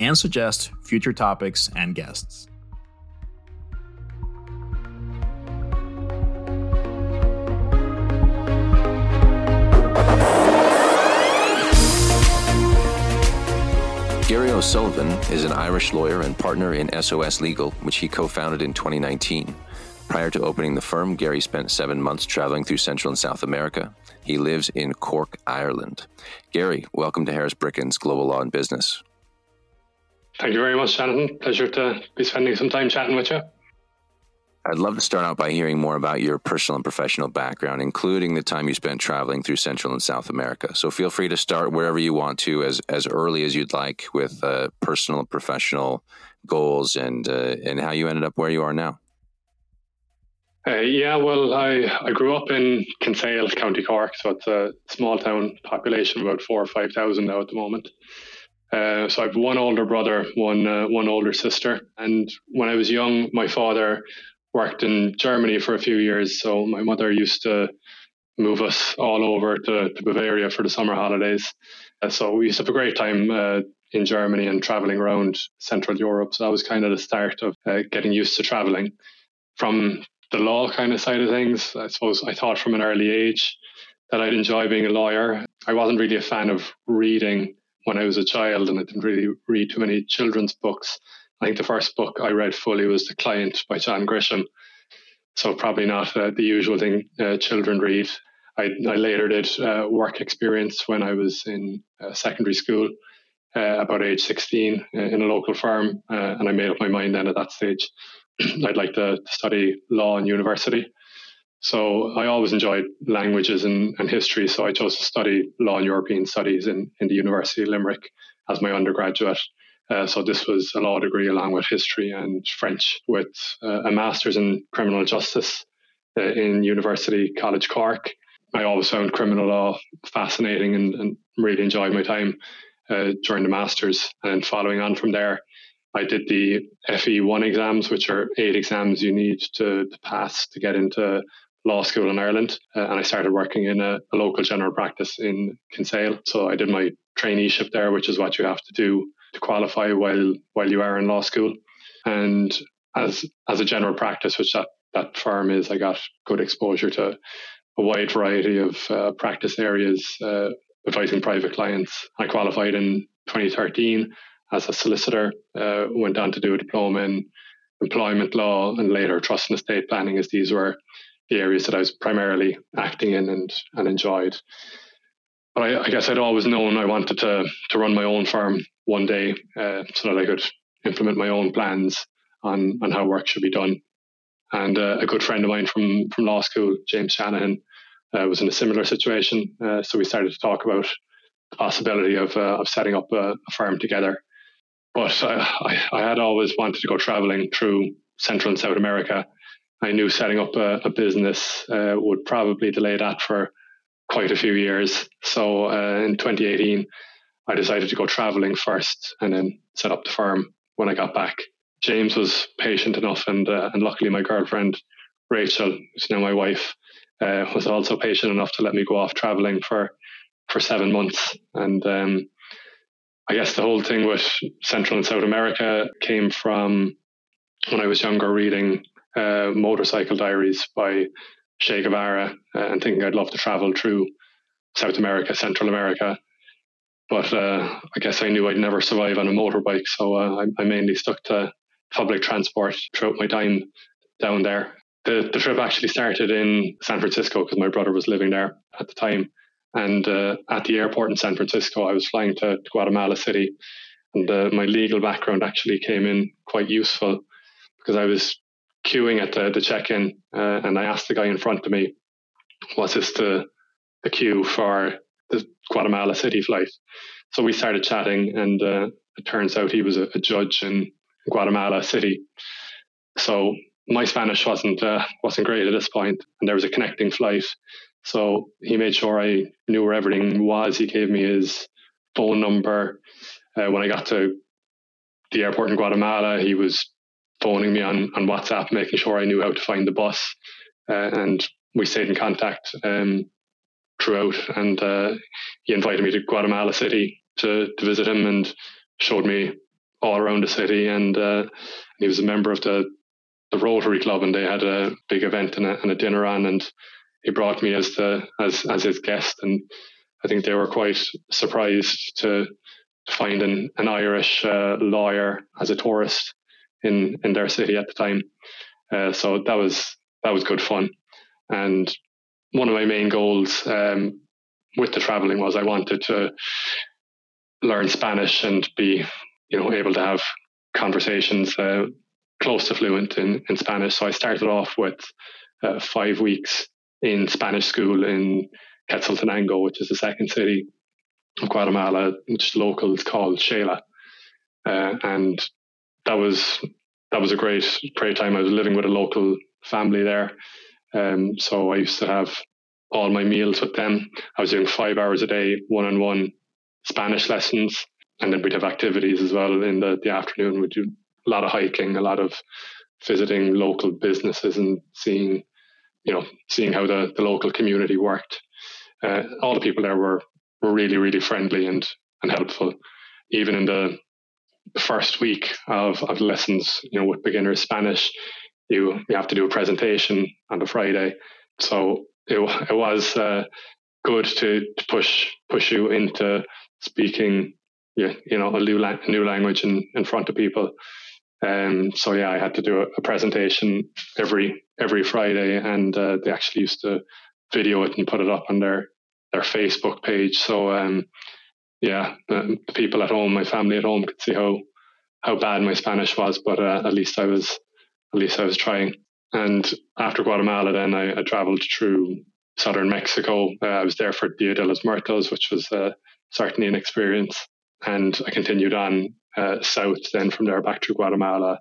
and suggest future topics and guests. Gary O'Sullivan is an Irish lawyer and partner in SOS Legal, which he co founded in 2019. Prior to opening the firm, Gary spent seven months traveling through Central and South America. He lives in Cork, Ireland. Gary, welcome to Harris Bricken's Global Law and Business. Thank you very much, Jonathan. Pleasure to be spending some time chatting with you. I'd love to start out by hearing more about your personal and professional background, including the time you spent traveling through Central and South America. So feel free to start wherever you want to, as as early as you'd like, with uh, personal and professional goals and uh, and how you ended up where you are now. Uh, yeah, well, I, I grew up in Kinsale, County Cork, so it's a small town population, about four or five thousand now at the moment. Uh, so I have one older brother, one uh, one older sister, and when I was young, my father worked in Germany for a few years. So my mother used to move us all over to, to Bavaria for the summer holidays. Uh, so we used to have a great time uh, in Germany and traveling around Central Europe. So that was kind of the start of uh, getting used to traveling. From the law kind of side of things, I suppose I thought from an early age that I'd enjoy being a lawyer. I wasn't really a fan of reading when I was a child, and I didn't really read too many children's books. I think the first book I read fully was The Client by John Grisham. So probably not uh, the usual thing uh, children read. I, I later did uh, work experience when I was in uh, secondary school, uh, about age 16, uh, in a local firm, and I made up my mind then at that stage I'd like to, to study law in university. So I always enjoyed languages and, and history. So I chose to study law and European studies in, in the University of Limerick as my undergraduate. Uh, so this was a law degree along with history and French with uh, a master's in criminal justice uh, in University College Cork. I always found criminal law fascinating and, and really enjoyed my time uh, during the master's. And following on from there, I did the FE1 exams, which are eight exams you need to, to pass to get into law school in Ireland, uh, and I started working in a, a, local general practice in Kinsale. So I did my traineeship there, which is what you have to do to qualify while while you are in law school. And as as a general practice, which that that firm is, I got good exposure to a wide variety of uh, practice areas, uh, advising private clients. I qualified in 2013 as a solicitor. Uh, went on to do a diploma in employment law and later trust and estate planning, as these were the areas that I was primarily acting in and, and enjoyed. But I, I guess I'd always known I wanted to to run my own firm one day uh, so that I could implement my own plans on on how work should be done. And uh, a good friend of mine from from law school, James Shanahan, uh, was in a similar situation. Uh, so we started to talk about the possibility of uh, of setting up a, a firm together. But I, I, I had always wanted to go traveling through Central and South America I knew setting up a, a business uh, would probably delay that for quite a few years. So uh, in 2018, I decided to go traveling first and then set up the firm when I got back. James was patient enough, and uh, and luckily my girlfriend Rachel, who's now my wife, uh, was also patient enough to let me go off traveling for for seven months. And um, I guess the whole thing with Central and South America came from when I was younger, reading uh, Motorcycle Diaries by Che Guevara uh, and thinking I'd love to travel through South America, Central America. but uh, I guess I knew I'd never survive on a motorbike, so uh, I, I, mainly stuck to public transport throughout my time down there. The, the trip actually started in San Francisco because my brother was living there at the time. And uh, at the airport in San Francisco, I was flying to, to Guatemala City. And uh, my legal background actually came in quite useful because I was queuing at the, the check in uh, and I asked the guy in front of me, was this the, the queue for the Guatemala City flight. So we started chatting, and uh, it turns out he was a, a, judge in Guatemala City. So my Spanish wasn't uh, wasn't great at this point, and there was a connecting flight. So he made sure I knew where everything was. He gave me his phone number. Uh, when I got to the airport in Guatemala, he was phoning me on, on WhatsApp, making sure I knew how to find the bus. Uh, and we stayed in contact. Um, throughout. And uh, he invited me to Guatemala City to, to visit him and showed me all around the city. And uh, he was a member of the, the Rotary Club, and they had a big event and a, and a dinner on. And he brought me as the as as his guest, and I think they were quite surprised to find an, an Irish uh, lawyer as a tourist in in their city at the time. Uh, so that was that was good fun, and one of my main goals um, with the traveling was I wanted to learn Spanish and be, you know, able to have conversations uh, close to fluent in, in Spanish. So I started off with uh, five weeks in Spanish school in Quetzaltenango, which is the second city of Guatemala, which locals call Xela. Uh, and that was that was a great great time. I was living with a local family there, um, so I used to have all my meals with them. I was doing five hours a day, one on one Spanish lessons. And then we'd have activities as well in the, the afternoon. We'd do a lot of hiking, a lot of visiting local businesses and seeing, you know, seeing how the, the local community worked. Uh, all the people there were, were really, really friendly and, and helpful. Even in the first week of, of lessons, you know, with beginner Spanish, you you have to do a presentation on the Friday. So it, it was uh, good to, to, push push you into speaking, yeah, you know, a new la- new language in, in front of people. Um, so yeah, I had to do a, a presentation every every Friday, and uh, they actually used to video it and put it up on their their Facebook page. So um, yeah, the, the, people at home, my family at home, could see how how bad my Spanish was, but uh, at least I was at least I was trying. And after Guatemala, then I, I traveled through southern Mexico. Uh, I was there for Dia de los Muertos, which was uh, certainly an experience. And I continued on uh, south, then from there back to Guatemala,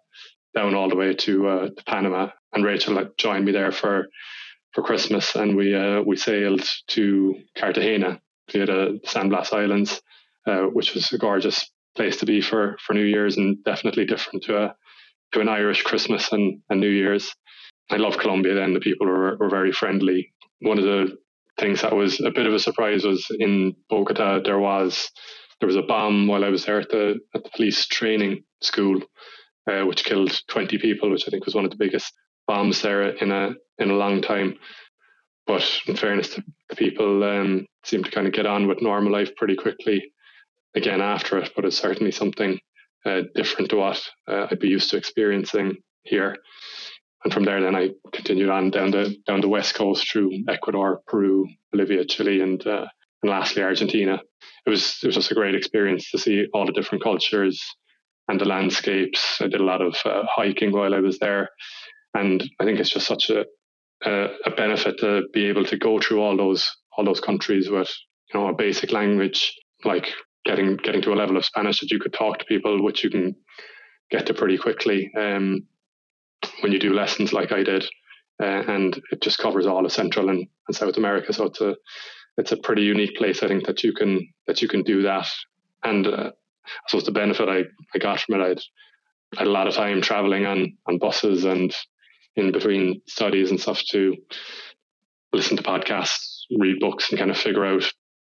down all the way to, uh, to Panama. And Rachel joined me there for for Christmas, and we uh, we sailed to Cartagena via the San Blas Islands, uh, which was a gorgeous place to be for for New Year's, and definitely different to a to an Irish Christmas and, and New Year's. I love Colombia then. The people were, were very friendly. One of the things that was a bit of a surprise was in Bogota, there was there was a bomb while I was there at the at the police training school, uh, which killed 20 people, which I think was one of the biggest bombs there in a in a long time. But in fairness, the people um, seemed to kind of get on with normal life pretty quickly again after it. But it's certainly something uh, different to what uh, I'd be used to experiencing here. And from there, then I continued on down the down the west coast through Ecuador, Peru, Bolivia, Chile, and uh, and lastly Argentina. It was it was just a great experience to see all the different cultures and the landscapes. I did a lot of uh, hiking while I was there, and I think it's just such a, a a benefit to be able to go through all those all those countries with you know a basic language like getting getting to a level of Spanish that you could talk to people, which you can get to pretty quickly um, when you do lessons like I did. Uh, and it just covers all of Central and, and South America. So it's a it's a pretty unique place, I think, that you can that you can do that. And uh, I suppose the benefit I, I got from it, I'd, I had a lot of time traveling on on buses and in between studies and stuff to listen to podcasts, read books, and kind of figure out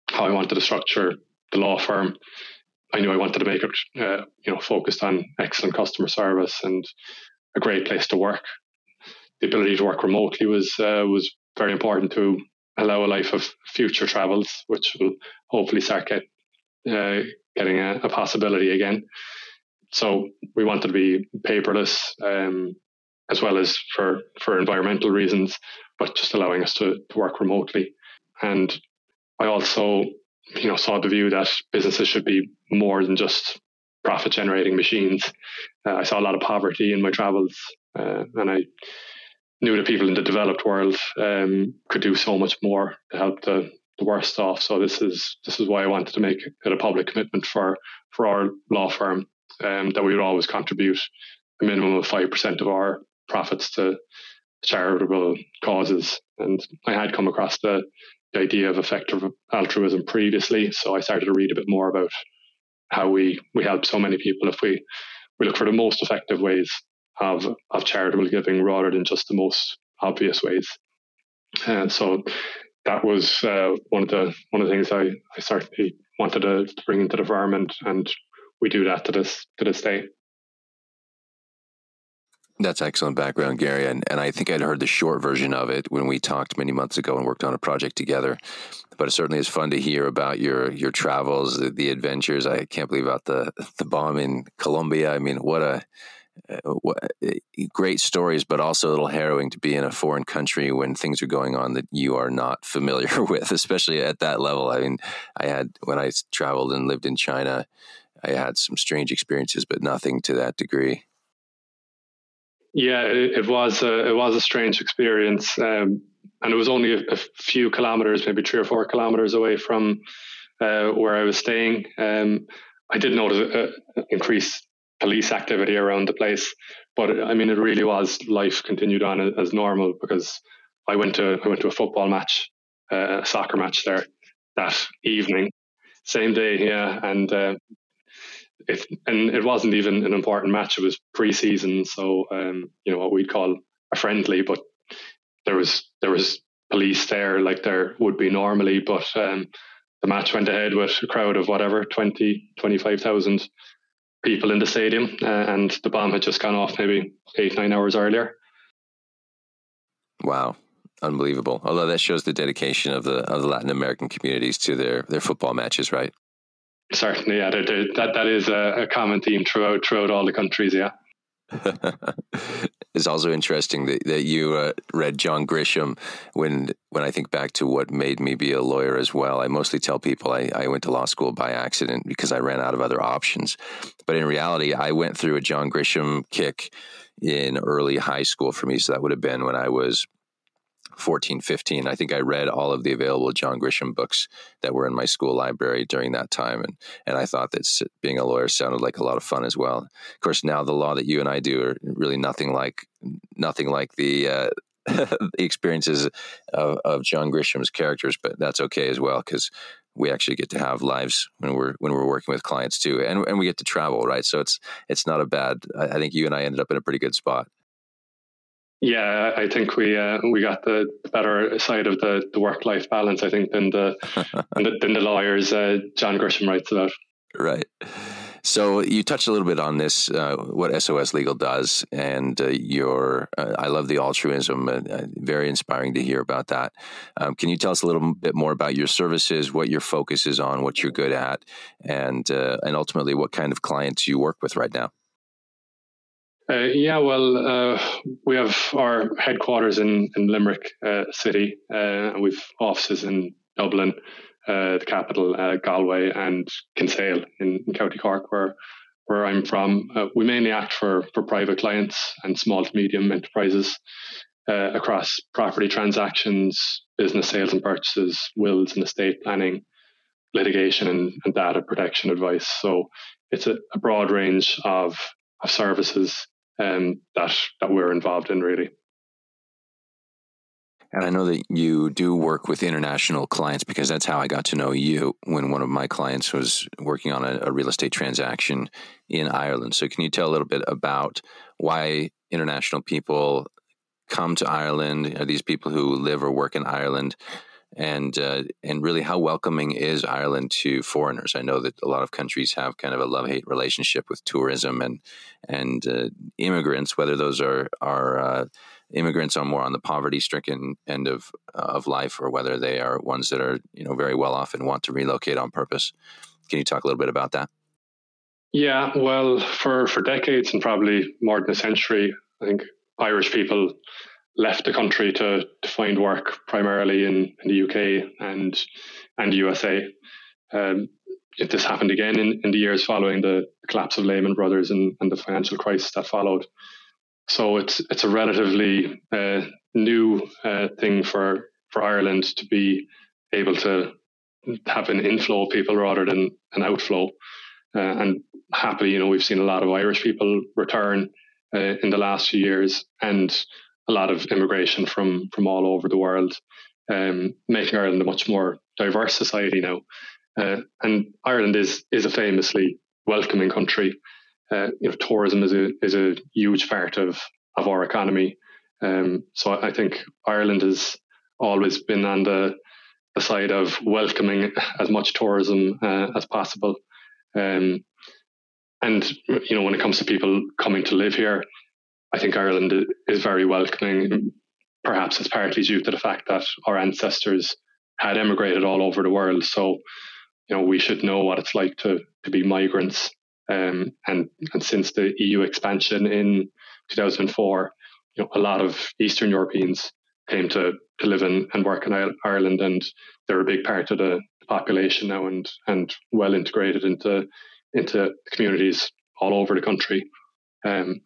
how I wanted to structure the law firm, I knew I wanted to make it, uh, you know, focused on excellent customer service and a great place to work. The ability to work remotely was uh, was very important to allow a life of future travels, which will hopefully start get uh, getting a, a, possibility again. So we wanted to be paperless, um, as well as for for environmental reasons, but just allowing us to, to work remotely. And I also, you know, saw the view that businesses should be more than just profit generating machines. Uh, I saw a lot of poverty in my travels, uh, and I knew that people in the developed world um, could do so much more to help the, the worst off. So this is this is why I wanted to make it a public commitment for for our law firm um, that we would always contribute a minimum of five percent of our profits to charitable causes. And I had come across the, the idea of effective altruism previously, so I started to read a bit more about how we we help so many people if we we look for the most effective ways of of charitable giving rather than just the most obvious ways. And so that was uh, one of the one of the things I, I certainly wanted to, bring into the firm, and, and we do that to this to this day. That's excellent background, Gary. And, and I think I'd heard the short version of it when we talked many months ago and worked on a project together. But it certainly is fun to hear about your your travels, the, the adventures. I can't believe about the the bomb in Colombia. I mean, what a uh, uh, great stories, but also a little harrowing to be in a foreign country when things are going on that you are not familiar with, especially at that level. I mean, I had when I traveled and lived in China, I had some strange experiences, but nothing to that degree. Yeah, it, it was a, it was a strange experience, um, and it was only a, a, few kilometers, maybe three or four kilometers away from uh, where I was staying. Um, I did notice an increased police activity around the place, but I mean, it really was life continued on as normal because I went to I went to a football match, uh, a soccer match there that evening, same day, yeah, and uh, and it wasn't even an important match. It was pre-season, so um, you know what we'd call a friendly, but there was there was police there like there would be normally, but um, the match went ahead with a crowd of whatever 20 25,000 people in the stadium uh, and the bomb had just gone off maybe 8 9 hours earlier. Wow. Unbelievable. Although that shows the dedication of the of the Latin American communities to their their football matches, right? Certainly, yeah. They're, they're, that that is a, a, common theme throughout throughout all the countries. Yeah. it's also interesting that, that you uh, read John Grisham when when I think back to what made me be a lawyer as well. I mostly tell people I, I went to law school by accident because I ran out of other options. But in reality, I went through a John Grisham kick in early high school for me. So that would have been when I was 14, 15. I think I read all of the available John Grisham books that were in my school library during that time. And, and I thought that being a lawyer sounded like a lot of fun as well. Of course, now the law that you and I do are really nothing like, nothing like the, uh, the experiences of, of John Grisham's characters, but that's okay as well because we actually get to have lives when we're when we're working with clients too, and and we get to travel, right? So it's it's not a bad. I think you and I ended up in a pretty good spot. Yeah, I think we uh, we got the better side of the, the work life balance. I think than the, than the than the lawyers uh, John Grisham writes about. Right. So you touched a little bit on this, uh, what SOS Legal does, and uh, your. Uh, I love the altruism. Uh, very inspiring to hear about that. Um, can you tell us a little bit more about your services, what your focus is on, what you're good at, and and ultimately what kind of clients you work with right now? Uh, yeah, well, uh, we have our headquarters in, in Limerick uh, City, uh, and we've offices in Dublin, uh, the capital, uh, Galway, and Kinsale in, in, County Cork, where where I'm from. we mainly act for, for private clients and small to medium enterprises across property transactions, business sales and purchases, wills and estate planning, litigation, and, and data protection advice. So it's a, a broad range of of services um, that that we're involved in really. And I know that you do work with international clients because that's how I got to know you when one of my clients was working on a, a, real estate transaction in Ireland. So, can you tell a little bit about why international people come to Ireland? Are these people who live or work in Ireland? And uh, and really how welcoming is Ireland to foreigners? I know that a lot of countries have kind of a love hate relationship with tourism and and uh, immigrants, whether those are are uh, immigrants are more on the poverty stricken end of of life, or whether they are ones that are you know very well off and want to relocate on purpose. Can you talk a little bit about that? Yeah, well, for, for decades and probably more than a century, I think Irish people left the country to, to find work primarily in, in the UK and and USA. Um, if this happened again in, in the years following the collapse of Lehman Brothers and, and the financial crisis that followed. So it's it's a relatively uh, new uh, thing for for Ireland to be able to have an inflow of people rather than an outflow. Uh, and happily, you know, we've seen a lot of Irish people return uh, in the last few years, and a lot of immigration from from all over the world, um, making Ireland a much more diverse society now. Uh, and Ireland is is a famously welcoming country. Uh, you know, tourism is a is a huge part of of our economy. Um, so I think Ireland has always been on the the side of welcoming as much tourism uh, as possible. Um, and you know, when it comes to people coming to live here, I think Ireland is very welcoming. Perhaps it's partly due to the fact that our ancestors had emigrated all over the world. So, you know, we should know what it's like to to be migrants. Um, and and since the EU expansion in 2004, you know, a lot of Eastern Europeans came to, to live in and work in Ireland, and they're a big part of the population now, and and well integrated into into communities all over the country. Um,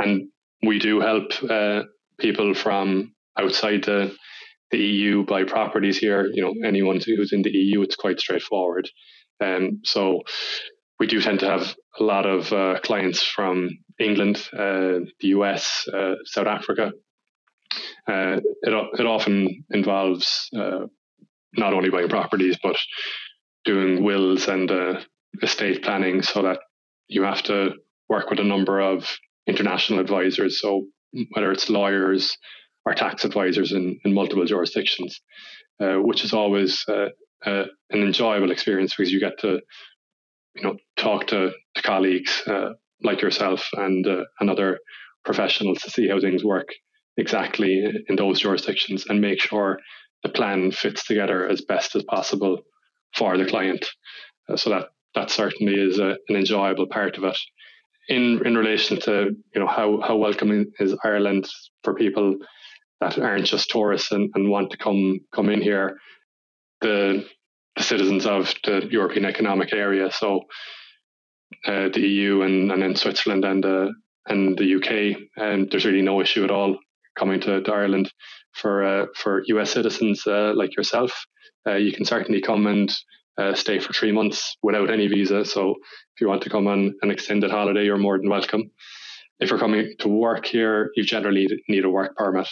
and we do help uh, people from outside the the EU buy properties here. You know, anyone who's in the EU, it's quite straightforward. Um, so we do tend to have a lot of uh, clients from England, uh, the US, uh, South Africa, uh, it, it often involves uh, not only buying properties, but doing wills and uh, estate planning so that you have to work with a number of international advisors. So whether it's lawyers or tax advisors in, in multiple jurisdictions, uh, which is always uh, uh, an enjoyable experience because you get to, you know, talk to, to colleagues like yourself and and other professionals to see how things work exactly in those jurisdictions and make sure the plan fits together as best as possible for the client. Uh, so that that certainly is a, an enjoyable part of it. In in relation to you know how how welcoming is Ireland for people that aren't just tourists and, and want to come come in here, the the citizens of the European Economic Area, so uh, the EU and, and then Switzerland and uh, and the UK, and um, there's really no issue at all coming to, to Ireland for uh, for US citizens uh, like yourself. Uh, you can certainly come and uh, stay for three months without any visa. So if you want to come on an extended holiday, you're more than welcome. If you're coming to work here, you generally need a work permit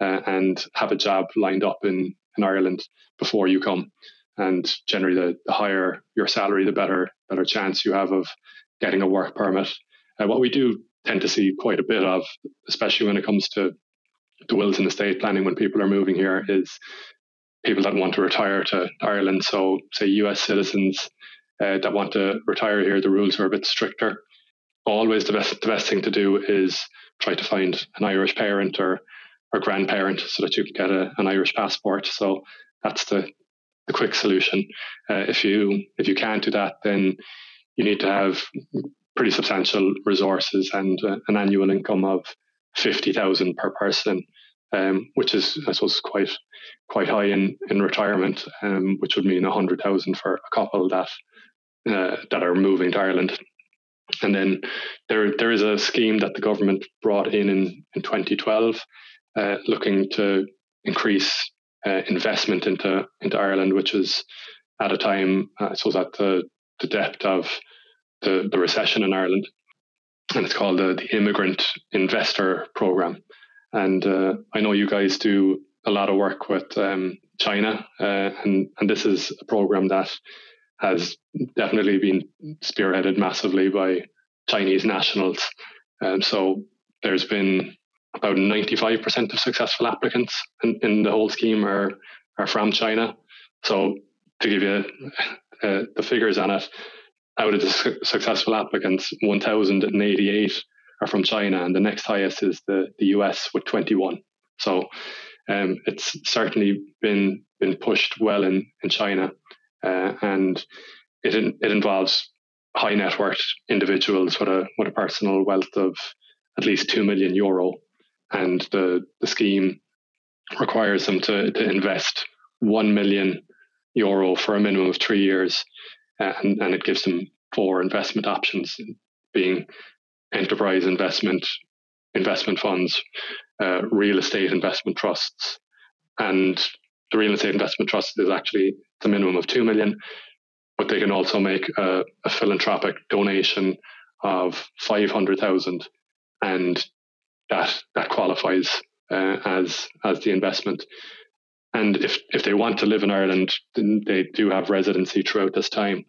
uh, and have a job lined up in, in Ireland before you come. And generally, the, the higher your salary, the better better chance you have of getting a work permit. Uh, what we do tend to see quite a bit of, especially when it comes to the wills and estate planning when people are moving here is people that want to retire to Ireland. So, say US citizens uh, that want to retire here, the rules are a bit stricter. Always the best the best thing to do is try to find an Irish parent or or grandparent so that you can get a, an Irish passport. So that's the the quick solution. Uh, if you if you can't do that, then you need to have pretty substantial resources and uh, an annual income of 50,000 per person, um, which is, I suppose, quite quite high in, in retirement, um, which would mean a 100,000 for a couple that uh, that are moving to Ireland. And then there there is a scheme that the government brought in in, in 2012, uh, looking to increase uh, investment into into Ireland, which is at a time, I suppose, at the, the depth of the, the recession in Ireland and it's called the, the Immigrant Investor Program. And uh, I know you guys do a lot of work with um, China, uh, and and this is a program that has definitely been spearheaded massively by Chinese nationals. And so there's been about 95% of successful applicants in, in the whole scheme are are from China. So to give you uh, the figures on it, out of the su- successful applicants, 1,088 are from China, and the next highest is the, the US with 21. So um, it's certainly been been pushed well in in China, uh, and it it involves high net worth individuals with a with a personal wealth of at least two million euro, and the the scheme requires them to, to invest one million euro for a minimum of three years, and, and it gives them four investment options, being enterprise investment, investment funds, uh, real estate investment trusts, and the real estate investment trust is actually the minimum of two million, but they can also make a, a philanthropic donation of five hundred thousand, and that that qualifies uh, as as the investment. And if if they want to live in Ireland, they do have residency throughout this time,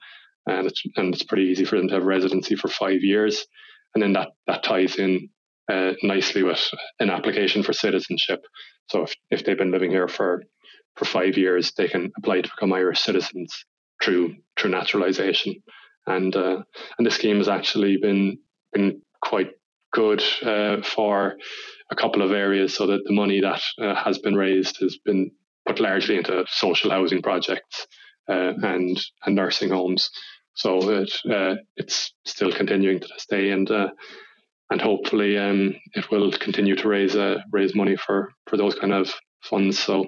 and it's and it's pretty easy for them to have residency for five years, and then that that ties in uh, nicely with an application for citizenship. So if, if they've been living here for for five years, they can apply to become Irish citizens through through naturalization. And uh, and the scheme has actually been been quite good uh, for a couple of areas, so that the money that uh, has been raised has been put largely into social housing projects uh, and and nursing homes. So it uh, it's still continuing to this day, and uh, and hopefully um, it will continue to raise uh, raise money for for those kind of funds. So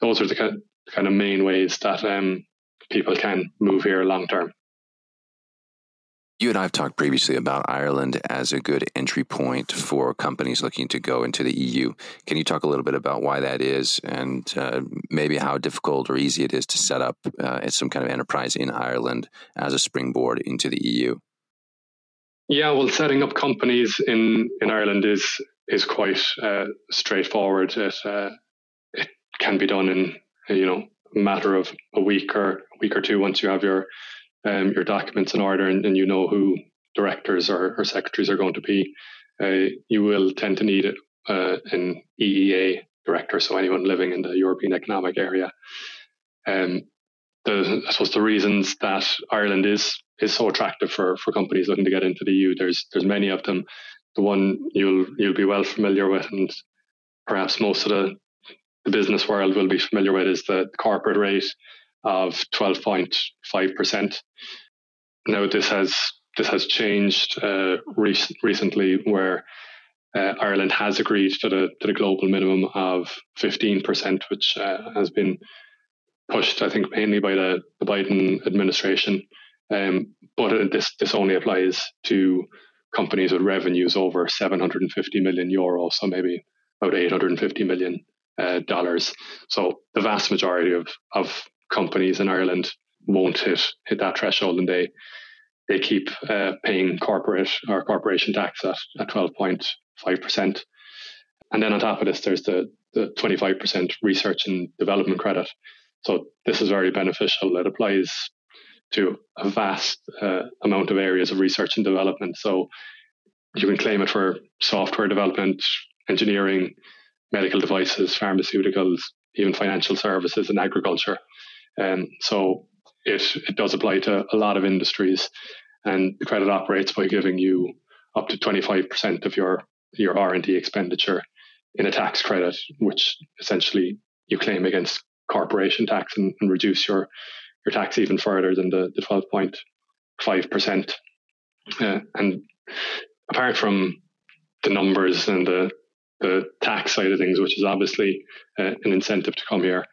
those are the kind kind of main ways that um, people can move here long term. You and I have talked previously about Ireland as a good entry point for companies looking to go into the EU. Can you talk a little bit about why that is and uh, maybe how difficult or easy it is to set up uh, some kind of enterprise in Ireland as a springboard into the EU? Yeah, well, setting up companies in, in Ireland is is quite uh, straightforward. It uh, it can be done in you know a matter of a week or a week or two once you have your um, your documents in order and, and, you know who directors or, or, secretaries are going to be, uh, you will tend to need uh, an EEA director, so anyone living in the European Economic Area. Um, the, I suppose the reasons that Ireland is is so attractive for, for companies looking to get into the EU. There's there's many of them. The one you'll you'll be well familiar with, and perhaps most of the the business world will be familiar with, is the corporate rate of 12.5%. Now this has this has changed uh, re- recently, where uh, Ireland has agreed to the to the global minimum of 15%, which uh, has been pushed, I think, mainly by the, the Biden administration. Um, but this this only applies to companies with revenues over 750 million euros, so maybe about 850 million uh, dollars. So the vast majority of of companies in Ireland won't hit hit that threshold, and they they keep uh, paying corporate or corporation tax at at twelve point five percent. And then on top of this, there's the the twenty five percent research and development credit. So this is very beneficial. It applies to a vast uh, amount of areas of research and development. So you can claim it for software development, engineering, medical devices, pharmaceuticals, even financial services and agriculture. Um, so it, it does apply to a lot of industries, and the credit operates by giving you up to 25% of your your R&D expenditure in a tax credit, which essentially you claim against corporation tax and, and reduce your your tax even further than the, the 12.5%. Uh, and apart from the numbers and the the tax side of things, which is obviously uh, an incentive to come here,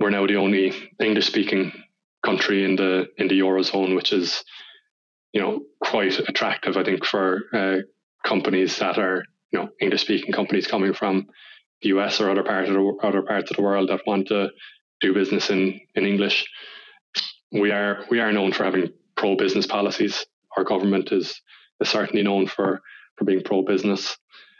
we're now the only English speaking country in the in the eurozone, which is you know quite attractive, I think, for uh, companies that are you know English speaking companies coming from the US or other parts of the, other parts of the world that want to do business in in English. We are we are known for having pro business policies. Our government is, is certainly known for for being pro business,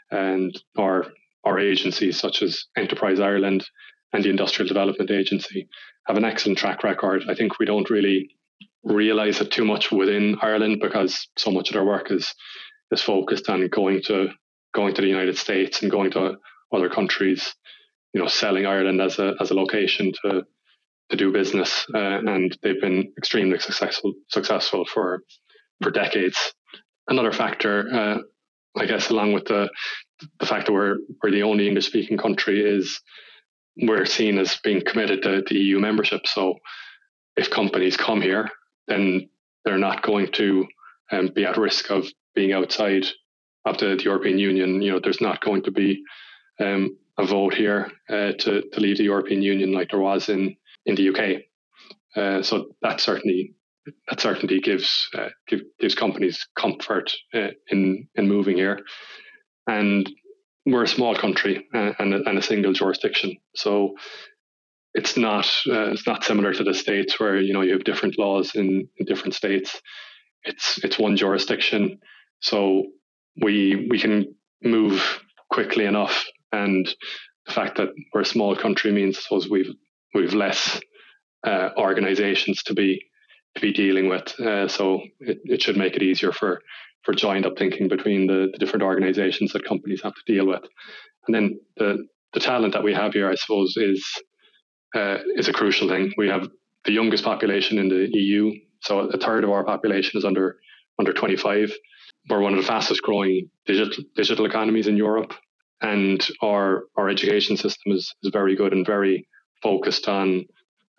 and our our agencies such as Enterprise Ireland and the Industrial Development Agency have an excellent track record. I think we don't really realize it too much within Ireland because so much of their work is is focused on going to going to the United States and going to other countries, you know, selling Ireland as a as a location to to do business, uh, and they've been extremely successful successful for for decades. Another factor, uh, I guess, along with the the fact that we're we're the only English speaking country is we're seen as being committed to, the EU membership. So if companies come here then they're not going to um, be at risk of being outside of the, the, European Union. You know, there's not going to be um, a vote here uh, to, to leave the European Union like there was in, in the UK. Uh, so that certainly that certainty gives uh, give, gives companies comfort uh, in in moving here, and we're a small country uh, and, a, and a single jurisdiction, so it's not uh, it's not similar to the states where you know you have different laws in, in different states. It's it's one jurisdiction, so we we can move quickly enough, and the fact that we're a small country means I suppose we've we've less uh, organizations to be to be dealing with. Uh, so it, it should make it easier for for joined up thinking between the, the different organizations that companies have to deal with. And then the the talent that we have here, I suppose, is uh, is a crucial thing. We have the youngest population in the EU, so a third of our population is under under 25. We're one of the fastest growing digital digital economies in Europe, and our our education system is, is very good and very focused on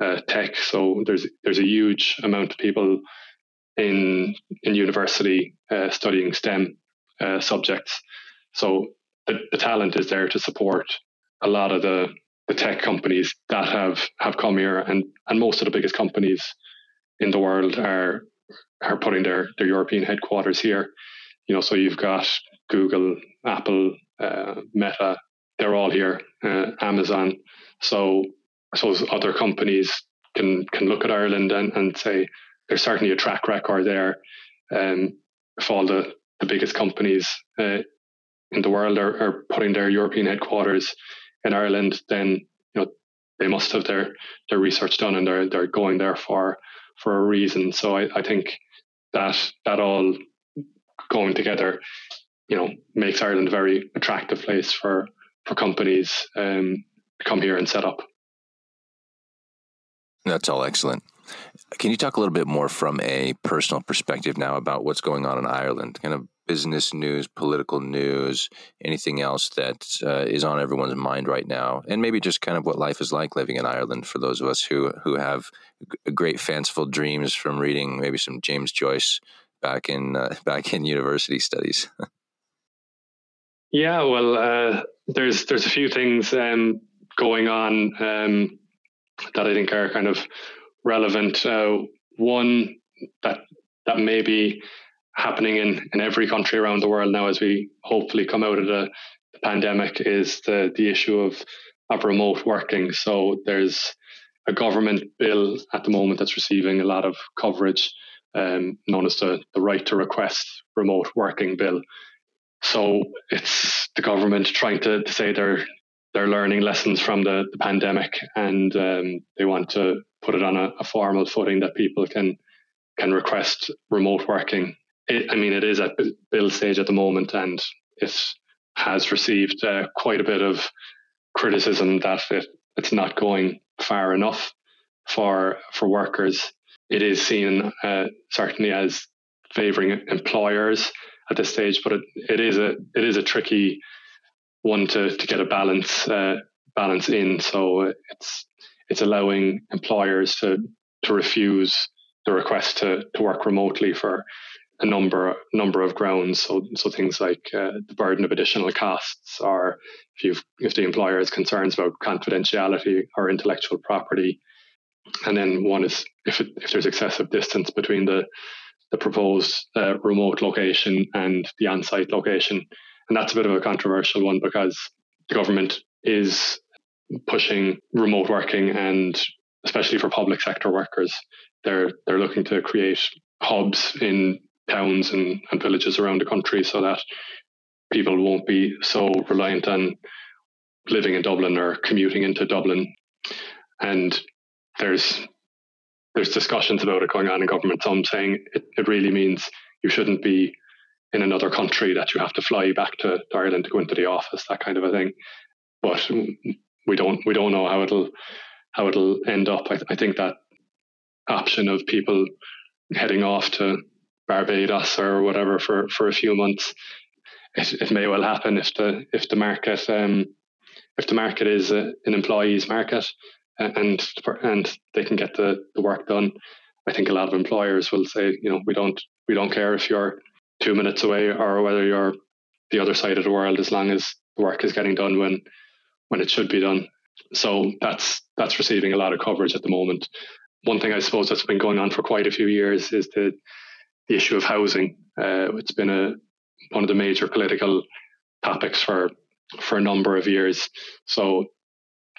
uh, tech. So there's there's a huge amount of people in in university uh, studying STEM uh, subjects. So the, the talent is there to support a lot of the the tech companies that have have come here, and and most of the biggest companies in the world are are putting their their European headquarters here. You know, so you've got Google, Apple, uh, Meta, they're all here, uh, Amazon. So suppose other companies can can look at Ireland and, and say there's certainly a track record there. Um, if all the, the biggest companies uh, in the world are, are putting their European headquarters in Ireland, then you know they must have their their research done and they're they're going there for for a reason. So I, I think that that all going together, you know, makes Ireland a very attractive place for for companies um, to come here and set up. That's all excellent. Can you talk a little bit more from a personal perspective now about what's going on in Ireland? Kind of business news, political news, anything else that uh, is on everyone's mind right now, and maybe just kind of what life is like living in Ireland for those of us who who have great fanciful dreams from reading maybe some James Joyce back in uh, back in university studies. yeah, well, uh, there's there's a few things um, going on um, that I think are kind of relevant. Uh, one that that may be happening in, in every country around the world now as we hopefully come out of the, the pandemic is the, the issue of, of remote working. So there's a government bill at the moment that's receiving a lot of coverage, um, known as the, the Right to Request Remote Working Bill. So it's the government trying to, to say they're they're learning lessons from the, the pandemic and um, they want to put it on a, a formal footing that people can can request remote working it, I mean, it is at build stage at the moment, and it has received uh, quite a bit of criticism that it, it's not going far enough for for workers. It is seen uh, certainly as favouring employers at this stage, but it, it is a it is a tricky one to, to get a balance uh, balance in. So it's it's allowing employers to to refuse the request to, to work remotely for a number number of grounds. So so things like uh, the burden of additional costs, or if you if the employer has concerns about confidentiality or intellectual property, and then one is if it, if there's excessive distance between the the proposed uh, remote location and the on-site location, and that's a bit of a controversial one because the government is pushing remote working and especially for public sector workers, they're they're looking to create hubs in towns and, and villages around the country so that people won't be so reliant on living in Dublin or commuting into Dublin. And there's there's discussions about it going on in government. Some saying it, it really means you shouldn't be in another country that you have to fly back to, to Ireland to go into the office, that kind of a thing. But we don't we don't know how it'll how it'll end up. I, I think that option of people heading off to Barbados or whatever for, for a few months. It, it may well happen if the if the market um, if the market is a, an employees market and and they can get the, the work done I think a lot of employers will say, you know, we don't we don't care if you're two minutes away or whether you're the other side of the world, as long as the work is getting done when when it should be done. So that's that's receiving a lot of coverage at the moment. One thing I suppose that's been going on for quite a few years is the the issue of housing. Uh, it's been a one of the major political topics for for a number of years. So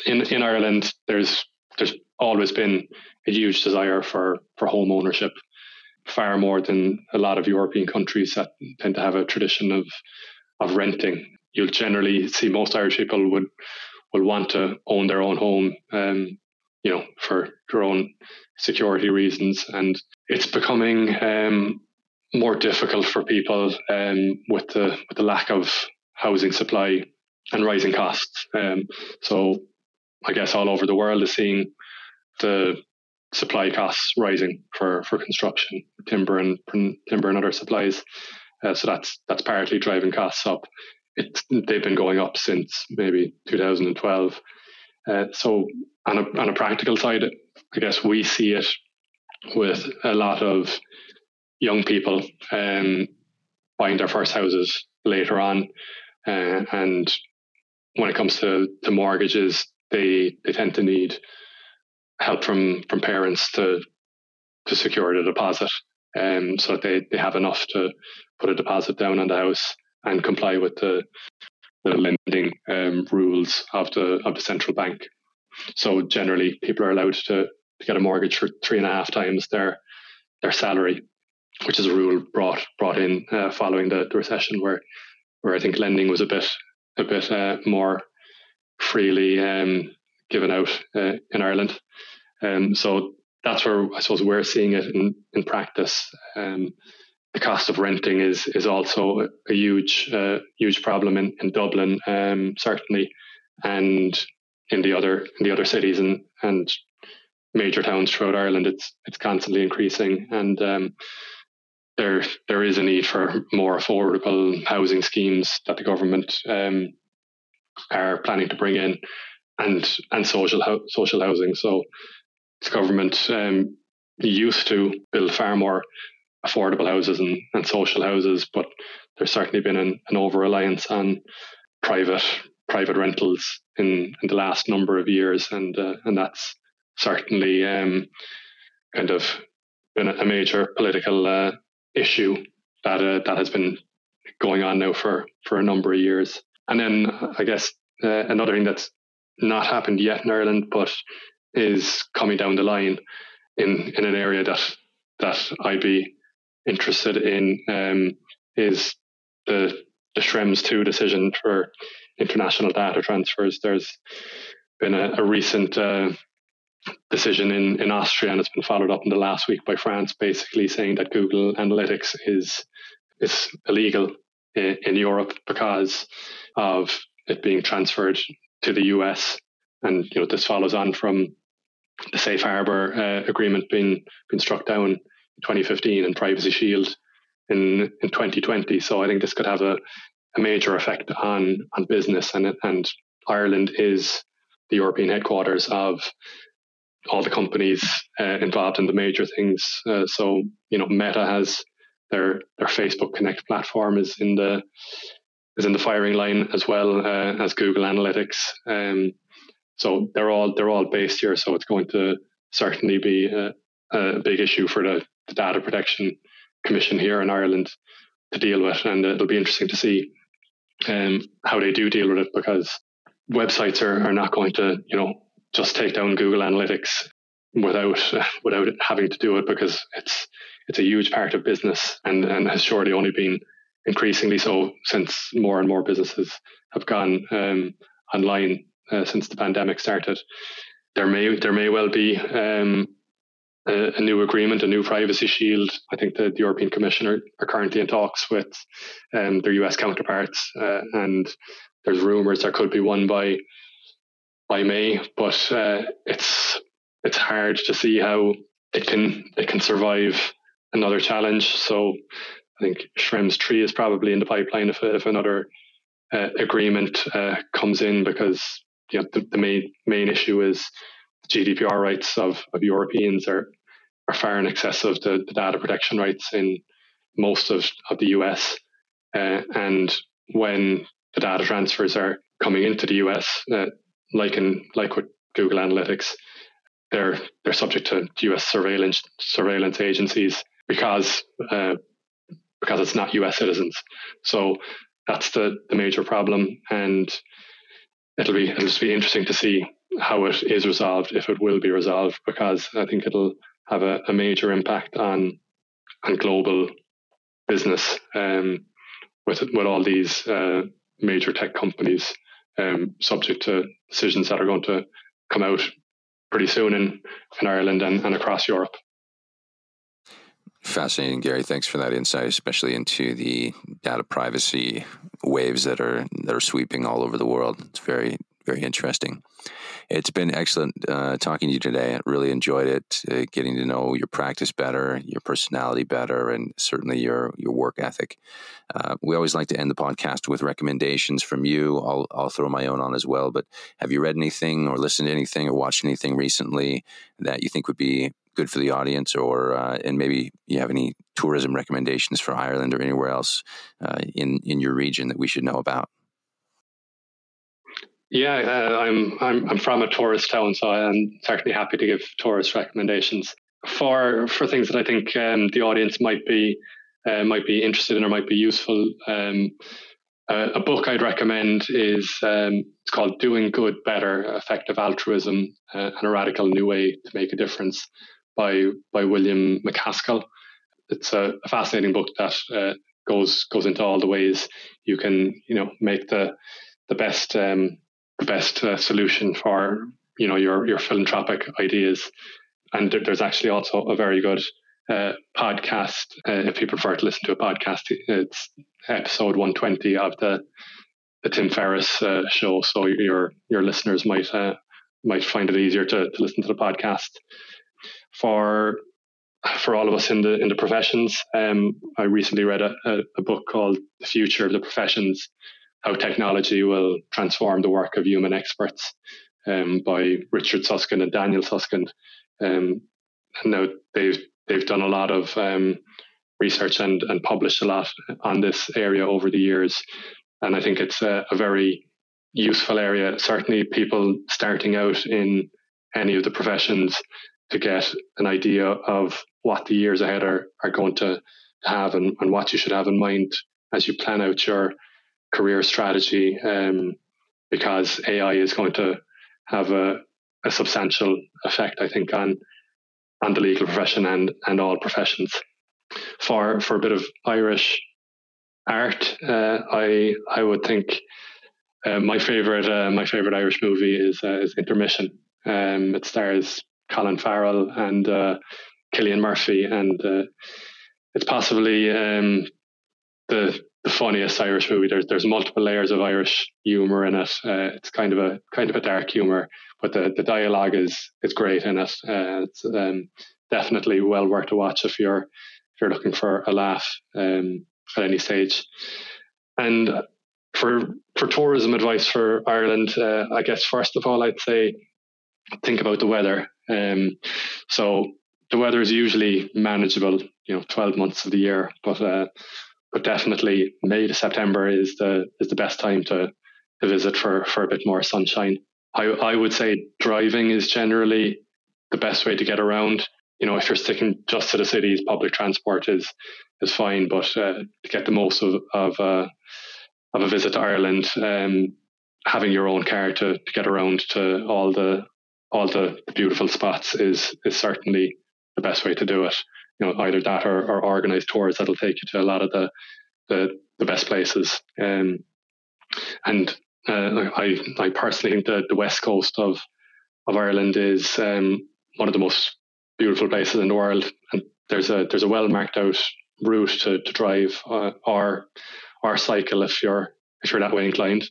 in in Ireland, there's there's always been a huge desire for for home ownership, far more than a lot of European countries that tend to have a tradition of of renting. You'll generally see most Irish people would will want to own their own home, um, you know, for their own security reasons, and it's becoming um, more difficult for people um, with the with the lack of housing supply and rising costs. Um, so I guess all over the world is seeing the supply costs rising for, for construction, timber and timber and other supplies. Uh, so that's that's partly driving costs up. They've been going up since maybe 2012. Uh, so on a on a practical side, I guess we see it with a lot of young people um, buying their first houses later on, uh, and when it comes to, to mortgages, they they tend to need help from from parents to to secure the deposit, um, so that they, they have enough to put a deposit down on the house and comply with the the lending um, rules of the of the central bank. So generally, people are allowed to, get a mortgage for three and a half times their their salary, which is a rule brought brought in uh, following the, the recession, where where I think lending was a bit a bit uh, more freely um, given out uh, in Ireland. Um, so that's where I suppose we're seeing it in, in practice. Um, the cost of renting is is also a, huge uh, huge problem in, in Dublin, um, certainly, and in the other in the other cities and and major towns throughout Ireland. It's it's constantly increasing, and um, there there is a need for more affordable housing schemes that the government um, are planning to bring in, and and social social housing. So the government um, used to build far more affordable houses and, and social houses, but there's certainly been an, an over reliance on private private rentals in, in the last number of years, and uh, and that's certainly um, kind of been a major political uh, issue that uh, that has been going on now for for a number of years. And then I guess uh, another thing that's not happened yet in Ireland, but is coming down the line in in an area that that I'd be interested in um, is the the Schrems two decision for international data transfers. There's been a, a recent uh, decision in, in Austria, and it's been followed up in the last week by France, basically saying that Google Analytics is is illegal in, in Europe because of it being transferred to the US. And you know this follows on from the Safe Harbor uh, agreement being being struck down 2015 and Privacy Shield in in 2020. So I think this could have a, a major effect on on business and and Ireland is the European headquarters of all the companies uh, involved in the major things. Uh, so you know, Meta has their their Facebook Connect platform is in the is in the firing line as well uh, as Google Analytics. Um, so they're all they're all based here. So it's going to certainly be a, a big issue for the, the, Data Protection Commission here in Ireland to deal with, and it'll be interesting to see um, how they do deal with it because websites are, are not going to you know just take down Google Analytics without without having to do it because it's it's a huge part of business and, and has surely only been increasingly so since more and more businesses have gone um, online uh, since the pandemic started. There may there may well be um, a, new agreement, a new privacy shield. I think the, the European Commission are, are, currently in talks with um, their US counterparts, uh, and there's rumours there could be one by by May, but uh, it's it's hard to see how it can it can survive another challenge. So I think Schrems three is probably in the pipeline if if another uh, agreement uh, comes in because you know, the, the main main issue is GDPR rights of, of Europeans are are far in excess of the, the data protection rights in most of, of the US. Uh, and when the data transfers are coming into the US, uh, like in like with Google Analytics, they're they're subject to US surveillance surveillance agencies because uh, because it's not US citizens. So that's the, the major problem, and it'll be it'll just be interesting to see how it is resolved if it will be resolved because I think it'll have a, a major impact on on global business um, with with all these uh, major tech companies um, subject to decisions that are going to come out pretty soon in, in Ireland and, and across Europe. Fascinating, Gary. Thanks for that insight, especially into the data privacy waves that are that are sweeping all over the world. It's very very interesting. It's been excellent uh, talking to you today. I really enjoyed it, uh, getting to know your practice better, your personality better, and certainly your your work ethic. Uh, we always like to end the podcast with recommendations from you. I'll I'll throw my own on as well. But have you read anything, or listened to anything, or watched anything recently that you think would be good for the audience, or uh, and maybe you have any tourism recommendations for Ireland or anywhere else uh, in in your region that we should know about? Yeah, uh, I'm I'm I'm from a tourist town, so I'm certainly happy to give tourist recommendations for for things that I think um, the audience might be uh, might be interested in or might be useful. Um, uh, a book I'd recommend is um, it's called "Doing Good Better: Effective Altruism uh, and a Radical New Way to Make a Difference" by by William MacAskill. It's a, a fascinating book that uh, goes goes into all the ways you can you know make the the best um, best uh, solution for you know your your philanthropic ideas. And there, there's actually also a very good uh, podcast. Uh, if you prefer to listen to a podcast, it's episode 120 of the the Tim Ferriss uh, show. So your your listeners might uh, might find it easier to, to listen to the podcast. For for all of us in the in the professions, um, I recently read a, a, a book called The Future of the Professions, how technology will transform the work of human experts um, by Richard Susskind and Daniel Susskind. Um, and now they've they've done a lot of um, research and, and published a lot on this area over the years. And I think it's a, a very useful area. Certainly, people starting out in any of the professions to get an idea of what the years ahead are, are going to have and, and what you should have in mind as you plan out your career strategy um, because AI is going to have a, a substantial effect, I think, on on the legal profession and and all professions. For for a bit of Irish art, uh, I I would think uh, my favorite uh, my favorite Irish movie is uh, is Intermission. Um, it stars Colin Farrell and uh, Murphy, and uh, it's possibly um, the the funniest Irish movie. There's there's multiple layers of Irish humor in it. Uh, it's kind of a kind of a dark humor, but the, the dialogue is is great in it. Uh, it's um, definitely well worth a watch if you're if you're looking for a laugh um, at any stage. And for for tourism advice for Ireland, uh, I guess first of all I'd say think about the weather. Um, so the weather is usually manageable, you know, 12 months of the year, but uh, but definitely May to September is the is the best time to to visit for for a bit more sunshine. I I would say driving is generally the best way to get around. You know, if you're sticking just to the cities, public transport is is fine, but uh, to get the most of of uh, of a visit to Ireland, um, having your own car to, to get around to all the all the beautiful spots is is certainly the best way to do it you know either that or, or organized tours that'll take you to a lot of the the, the best places. Um, and uh, I I personally think that the west coast of of Ireland is um, one of the most beautiful places in the world, and there's a there's a well marked out route to, to drive uh, or or cycle if you're if you're that way inclined.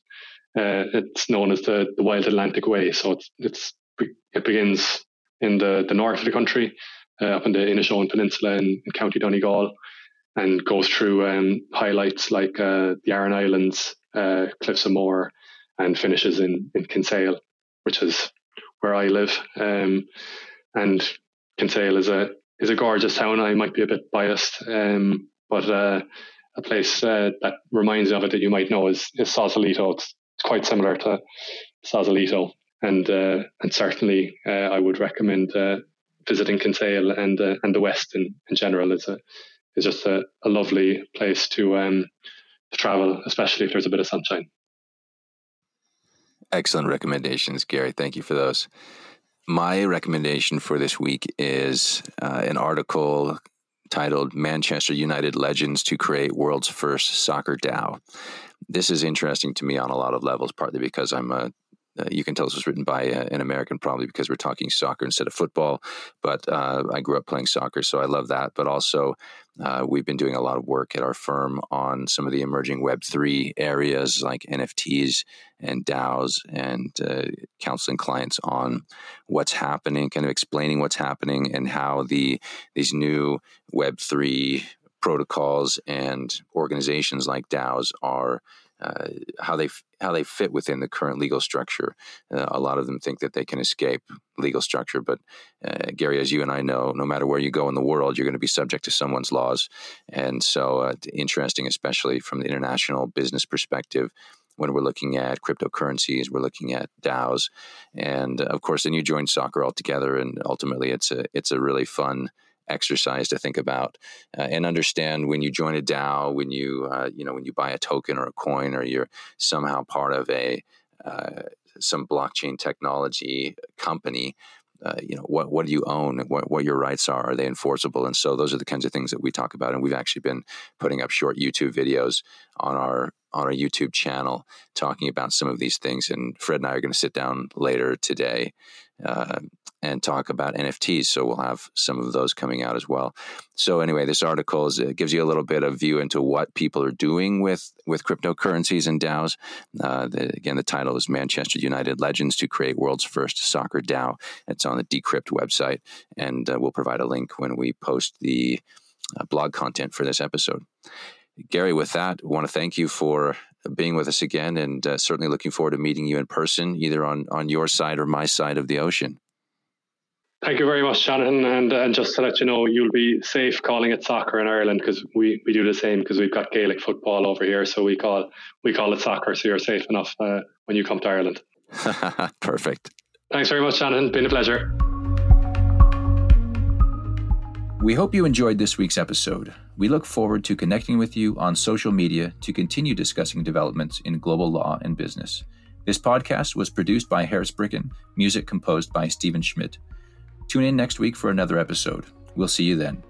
Uh, it's known as the, the Wild Atlantic Way. So it's it's it begins in the, the north of the country uh, up in the Inishowen Peninsula in, in County Donegal and goes through um, highlights like uh, the Aran Islands, uh, Cliffs of Moher, and finishes in, in Kinsale, which is where I live. Um, and Kinsale is a is a gorgeous town. I might be a bit biased, um, but uh, a place uh, that reminds me of it that you might know is, is Sausalito. It's, quite similar to Sausalito, and uh, and certainly uh, I would recommend uh, visiting Kinsale and uh, and the West in, in general. It's a is just a, a lovely place to um, to travel, especially if there's a bit of sunshine. Excellent recommendations, Gary. Thank you for those. My recommendation for this week is uh, an article titled Manchester United Legends to Create World's First Soccer DAO. This is interesting to me on a lot of levels, partly because I'm a uh, you can tell this was written by uh, an American, probably because we're talking soccer instead of football. But uh, I grew up playing soccer, so I love that. But also, uh, we've been doing a lot of work at our firm on some of the emerging Web3 areas like NFTs and DAOs and uh, counseling clients on what's happening, kind of explaining what's happening and how the these new Web3 protocols and organizations like DAOs are uh, how they how they fit within the current legal structure. Uh, a lot of them think that they can escape legal structure, but uh, Gary, as you and I know, no matter where you go in the world, you're going to be subject to someone's laws, and so uh, interesting, especially from the international business perspective. When we're looking at cryptocurrencies, we're looking at DAOs, and of course, then you join soccer altogether, and ultimately, it's a it's a really fun exercise to think about uh, and understand when you join a DAO, when you uh, you know when you buy a token or a coin, or you're somehow part of a uh, some blockchain technology company. Uh, you know what what do you own what what your rights are are they enforceable and so those are the kinds of things that we talk about and we've actually been putting up short YouTube videos on our on our YouTube channel talking about some of these things and Fred and I are going to sit down later today uh, and talk about NFTs. So we'll have some of those coming out as well. So anyway, this article is, gives you a little bit of view into what people are doing with with cryptocurrencies and DAOs. Uh, the, again, the title is Manchester United Legends to Create World's First Soccer DAO. It's on the Decrypt website, and uh, we'll provide a link when we post the uh, blog content for this episode. Gary, with that, I want to thank you for being with us again, and uh, certainly looking forward to meeting you in person, either on on your side or my side of the ocean. Thank you very much, Jonathan. And, and just to let you know, you'll be safe calling it soccer in Ireland because we, we do the same because we've got Gaelic football over here. So we call we call it soccer. So you're safe enough uh, when you come to Ireland. Perfect. Thanks very much, Jonathan. Been a pleasure. We hope you enjoyed this week's episode. We look forward to connecting with you on social media to continue discussing developments in global law and business. This podcast was produced by Harris Bricken, music composed by Stephen Schmidt. Tune in next week for another episode. We'll see you then.